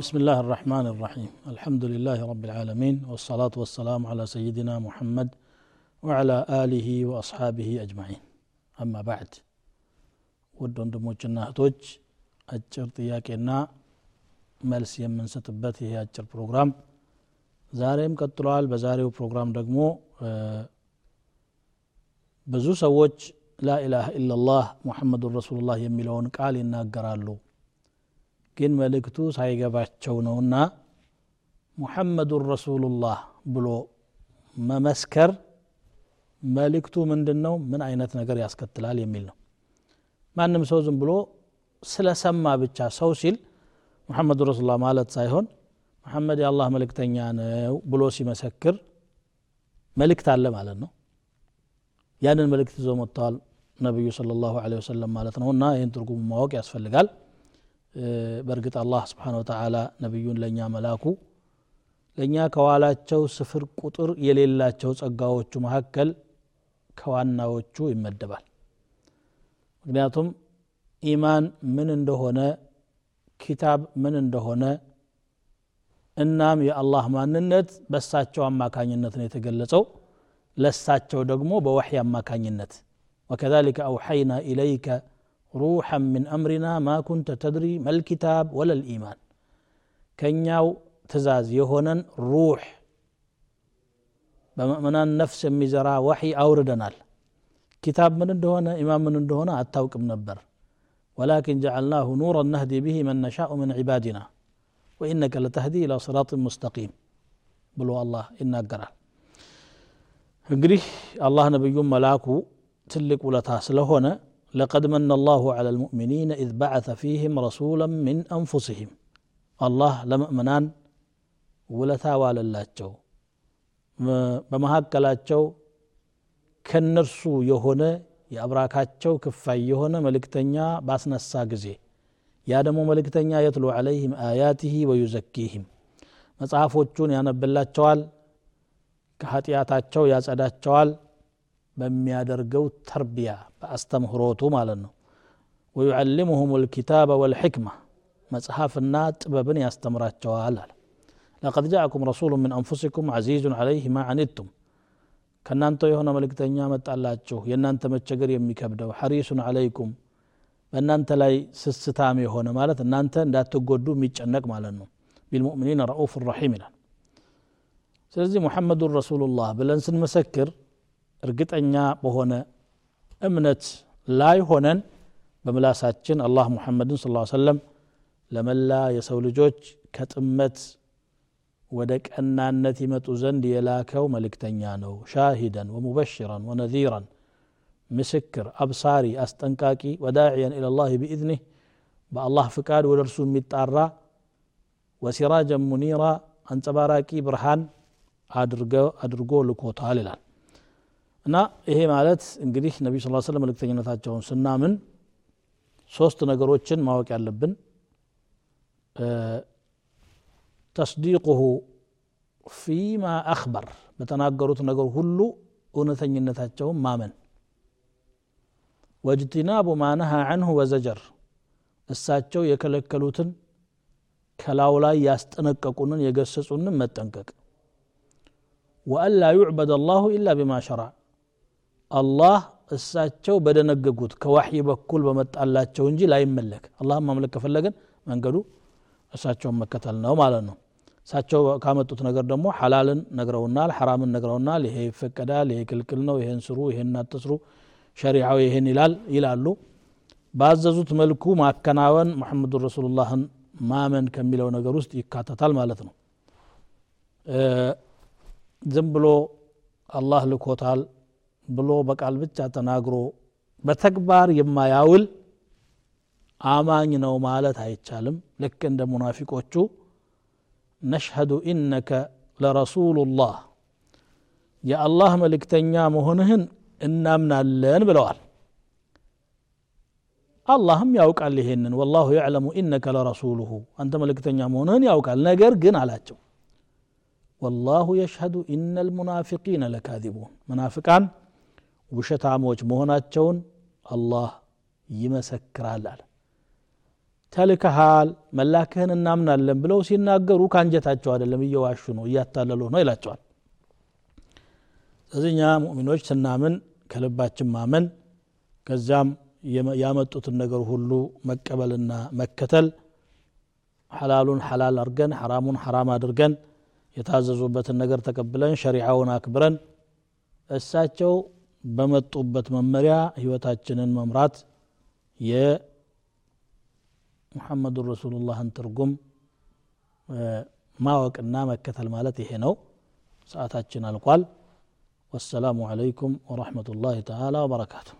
بسم الله الرحمن الرحيم الحمد لله رب العالمين والصلاة والسلام على سيدنا محمد وعلى آله وأصحابه أجمعين أما بعد ውድ ወንድሞችና እህቶች አጭር ጥያቄና መልስ የምንሰጥበት ይሄ አጭር ፕሮግራም ዛሬም ቀጥሏል በዛሬው ፕሮግራም ደግሞ ብዙ ሰዎች ላኢላሃ ኢላላህ ሙሐመዱን ረሱሉላህ የሚለውን ቃል ይናገራሉ ግን መልእክቱ ሳይገባቸው ነውና ሙሐመዱን ረሱሉላህ ብሎ መመስከር መልእክቱ ምንድን ነው ምን አይነት ነገር ያስከትላል የሚል ነው። ማንም ሰው ዝም ብሎ ስለሰማ ብቻ ሰው ሲል ሙሐመዱ ረሱሉላህ ማለት ሳይሆን መሐመድ የአላህ መልእክተኛ ነው ብሎ ሲመሰክር መልእክት አለ ማለት ነው። ያንን መልእክት ይዞ መጥተዋል ነቢዩ ስለ ላሁ ወሰለም ማለት ነው እና ይህን ትርጉሙ ማወቅ ያስፈልጋል በእርግጥ አላህ ስብሓን ወተላ ነቢዩን ለእኛ መላኩ ለእኛ ከዋላቸው ስፍር ቁጥር የሌላቸው ጸጋዎቹ መካከል ከዋናዎቹ ይመደባል። ምክንያቱም ኢማን ምን እንደሆነ ኪታብ ምን እንደሆነ እናም የአላህ ማንነት በሳቸው አማካኝነት ነው የተገለጸው። ለሳቸው ደግሞ በወሕይ አማካኝነት ወከذلك أوحينا إليك روحا من أمرنا ما كنت تدري ما الكتاب ولا الإيمان كنياو تزاز يهونن روح በምእመናን ነፍስ የሚዘራ ወሒ አውርደናል ኪታብ ምን እንደሆነ ኢማም ምን እንደሆነ አታውቅም ነበር ወላኪን ጀዓልናሁ ኑረን ነህዲ ብህ መን ነሻኡ ምን ዒባድና ወኢነከ ለተህዲ ኢላ ስራጥን ሙስተቂም ብሎ አላህ ይናገራል እንግዲህ አላህ ነቢዩም መላኩ ትልቅ ውለታ ስለሆነ لقد من الله على المؤمنين إذ بعث فيهم رسولا من أنفسهم. الله لمؤمنان ولا ثوال الله بما هكا لا تشو كنرسو يهونا يا أبراك هاتشو كفاي يهونا ملك تنيا باسنا الساقزي. يا دمو ملك تنيا يتلو عليهم آياته ويزكيهم. مصعفو تشون يا نبلا تشوال كهاتي آتا يا سادات تشوال በሚያደርገው ተርቢያ በአስተምህሮቱ ማለት ነው ወዩዓልሙሁም ልኪታበ ወልሕክማ መጽሐፍና ጥበብን ያስተምራቸዋል አለ ለቀድ ጃአኩም ረሱሉ ምን አንፉሲኩም ዓዚዙን ዓለይህ ማ ዓኒቱም ከእናንተ የሆነ መልእክተኛ መጣላችሁ የእናንተ መቸገር የሚከብደው ሐሪሱን ዓለይኩም በእናንተ ላይ ስስታም የሆነ ማለት እናንተ እንዳትጎዱ የሚጨነቅ ማለት ነው ቢልሙእሚኒን ረኡፍ ረሒም ይላል ስለዚህ ሙሐመዱን ረሱሉላህ ብለን ስንመሰክር እርግጠኛ በሆነ እምነት ላይ ሆነን በምላሳችን አላህ ሙሐመድን ስ ሰለም ለመላ የሰው ልጆች ከጥመት ወደ ቀናነት ይመጡ ዘንድ የላከው መልእክተኛ ነው ሻሂደን ወሙበሽረን ወነዚራን ምስክር አብሳሪ አስጠንቃቂ ወዳዕያን ኢላላህ ቢኢዝኒህ በአላህ ፍቃድ ወደ እርሱ የሚጣራ ወሲራጀን ሙኒራ አንጸባራቂ ብርሃን አድርጎ ልኮታል ይላል እና ይሄ ማለት እንግዲህ ነቢ ስ ስለም መልእክተኝነታቸውን ስናምን ሶስት ነገሮችን ማወቅ ያለብን። ተስዲቁሁ ፊማ አክበር በተናገሩት ነገር ሁሉ እውነተኝነታቸውን ማመን። ወጅትናቡ ማነሃ አንሁ ወዘጀር እሳቸው የከለከሉትን ከላው ላይ ያስጠነቀቁንን የገሰጹንን መጠንቀቅ። ወአላ ዩዕበድ አላሁ ኢላ ቢማ ሸራ አላህ እሳቸው በደነገጉት ከዋሕይ በኩል በመጣላቸው እንጂ ላይመለክ። አላህን ማምለክ ከፈለገን መንገዱ እሳቸውን መከተል ነው ማለት ነው። እሳቸው ካመጡት ነገር ደግሞ ሐላልን ነግረውናል ሐራምን ነግረውናል። ይሄ ይፈቀዳል ይሄ ክልክል ነው ይሄን ስሩ ይሄን አትስሩ ሸሪዓው ይሄን ይላል ይላሉ። ባዘዙት መልኩ ማከናወን ሙሐመዱን ረሱሉላህን ማመን ከሚለው ነገር ውስጥ ይካተታል ማለት ነው። ዝም ብሎ አላህ ልኮታል ብሎ በቃል ብቻ ተናግሮ በተግባር የማያውል አማኝ ነው ማለት አይቻልም ልክ እንደ ሙናፊቆቹ ነሽሀዱ ኢነከ ለረሱሉላህ የአላህ መልእክተኛ መሆንህን እናምናለን ብለዋል አላህም ያውቃል ይሄንን ወላሁ ያዕለሙ ኢነከ ለረሱሉሁ አንተ መልእክተኛ መሆንህን ያውቃል ነገር ግን አላቸው ወላሁ የሽሀዱ ኢነ ልሙናፊቂነ ለካዚቡን መናፍቃን ውሸታሞች መሆናቸውን አላህ ይመሰክራል አለ። ተልከሃል መላክህን እናምናለን ብለው ሲናገሩ ከአንጀታቸው አይደለም እየዋሹ ነው እያታለሉ ነው ይላቸዋል። ስለዚህ እኛ ሙእሚኖች ስናምን ከልባችን ማመን ከዚያም ያመጡትን ነገር ሁሉ መቀበልና መከተል ሐላሉን ሐላል አድርገን ሐራሙን ሐራም አድርገን የታዘዙበትን ነገር ተቀብለን ሸሪዓውን አክብረን እሳቸው በመጡበት መመሪያ ህይወታችንን መምራት የሙሐመዱን ረሱሉላህን ትርጉም ማወቅና መከተል ማለት ይሄ ነው ሰዓታችን አልቋል ወሰላሙ አለይኩም ወረሕመቱላህ ተዓላ ወበረካቱሁ